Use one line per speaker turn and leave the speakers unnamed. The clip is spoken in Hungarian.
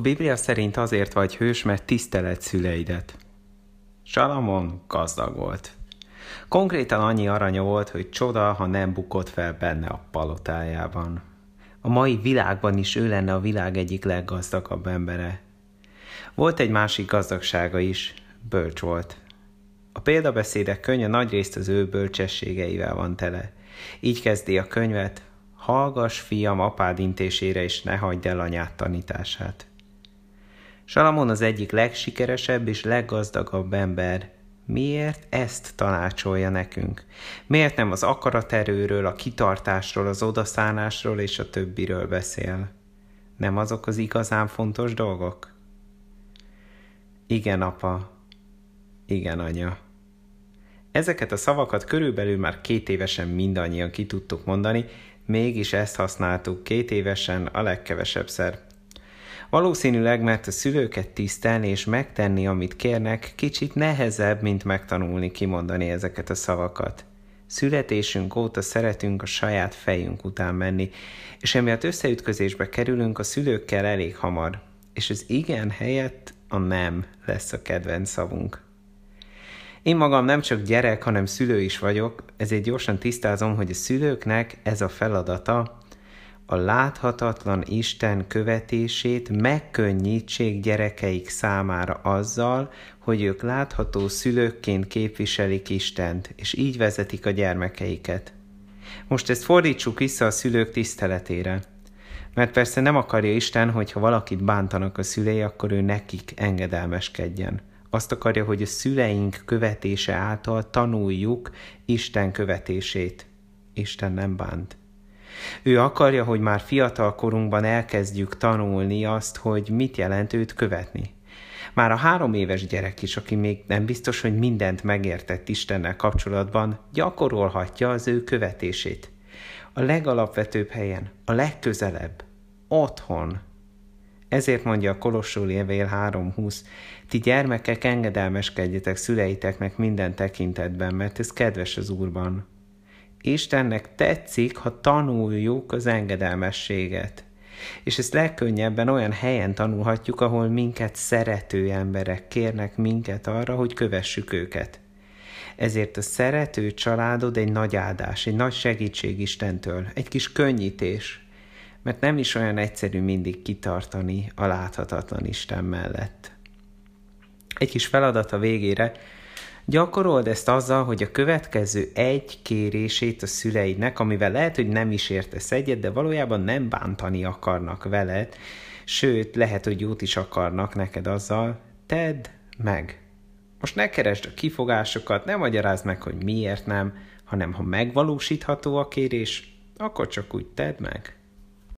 Biblia szerint azért vagy hős, mert tisztelet szüleidet. Salamon gazdag volt. Konkrétan annyi aranya volt, hogy csoda, ha nem bukott fel benne a palotájában. A mai világban is ő lenne a világ egyik leggazdagabb embere. Volt egy másik gazdagsága is, bölcs volt. A példabeszédek könyve nagyrészt az ő bölcsességeivel van tele. Így kezdi a könyvet, hallgass fiam apád intésére, és ne hagyd el anyát tanítását. Salamon az egyik legsikeresebb és leggazdagabb ember. Miért ezt tanácsolja nekünk? Miért nem az akaraterőről, a kitartásról, az odaszánásról és a többiről beszél? Nem azok az igazán fontos dolgok? Igen, apa. Igen, anya. Ezeket a szavakat körülbelül már két évesen mindannyian ki tudtuk mondani, mégis ezt használtuk két évesen a legkevesebb szer. Valószínűleg, mert a szülőket tisztelni és megtenni, amit kérnek, kicsit nehezebb, mint megtanulni kimondani ezeket a szavakat. Születésünk óta szeretünk a saját fejünk után menni, és emiatt összeütközésbe kerülünk a szülőkkel elég hamar, és az igen helyett a nem lesz a kedvenc szavunk. Én magam nem csak gyerek, hanem szülő is vagyok, ezért gyorsan tisztázom, hogy a szülőknek ez a feladata, a láthatatlan Isten követését megkönnyítsék gyerekeik számára azzal, hogy ők látható szülőkként képviselik Istent, és így vezetik a gyermekeiket. Most ezt fordítsuk vissza a szülők tiszteletére. Mert persze nem akarja Isten, hogy ha valakit bántanak a szülei, akkor ő nekik engedelmeskedjen. Azt akarja, hogy a szüleink követése által tanuljuk Isten követését. Isten nem bánt. Ő akarja, hogy már fiatal korunkban elkezdjük tanulni azt, hogy mit jelent őt követni. Már a három éves gyerek is, aki még nem biztos, hogy mindent megértett Istennel kapcsolatban, gyakorolhatja az ő követését. A legalapvetőbb helyen, a legközelebb, otthon. Ezért mondja a Kolossó Lévél 3.20, ti gyermekek engedelmeskedjetek szüleiteknek minden tekintetben, mert ez kedves az Úrban. Istennek tetszik, ha tanuljuk az engedelmességet. És ezt legkönnyebben olyan helyen tanulhatjuk, ahol minket szerető emberek kérnek minket arra, hogy kövessük őket. Ezért a szerető családod egy nagy áldás, egy nagy segítség Istentől, egy kis könnyítés, mert nem is olyan egyszerű mindig kitartani a láthatatlan Isten mellett. Egy kis feladat a végére, Gyakorold ezt azzal, hogy a következő egy kérését a szüleidnek, amivel lehet, hogy nem is értesz egyet, de valójában nem bántani akarnak veled, sőt, lehet, hogy jót is akarnak neked azzal, tedd meg. Most ne keresd a kifogásokat, ne magyarázd meg, hogy miért nem, hanem ha megvalósítható a kérés, akkor csak úgy tedd meg.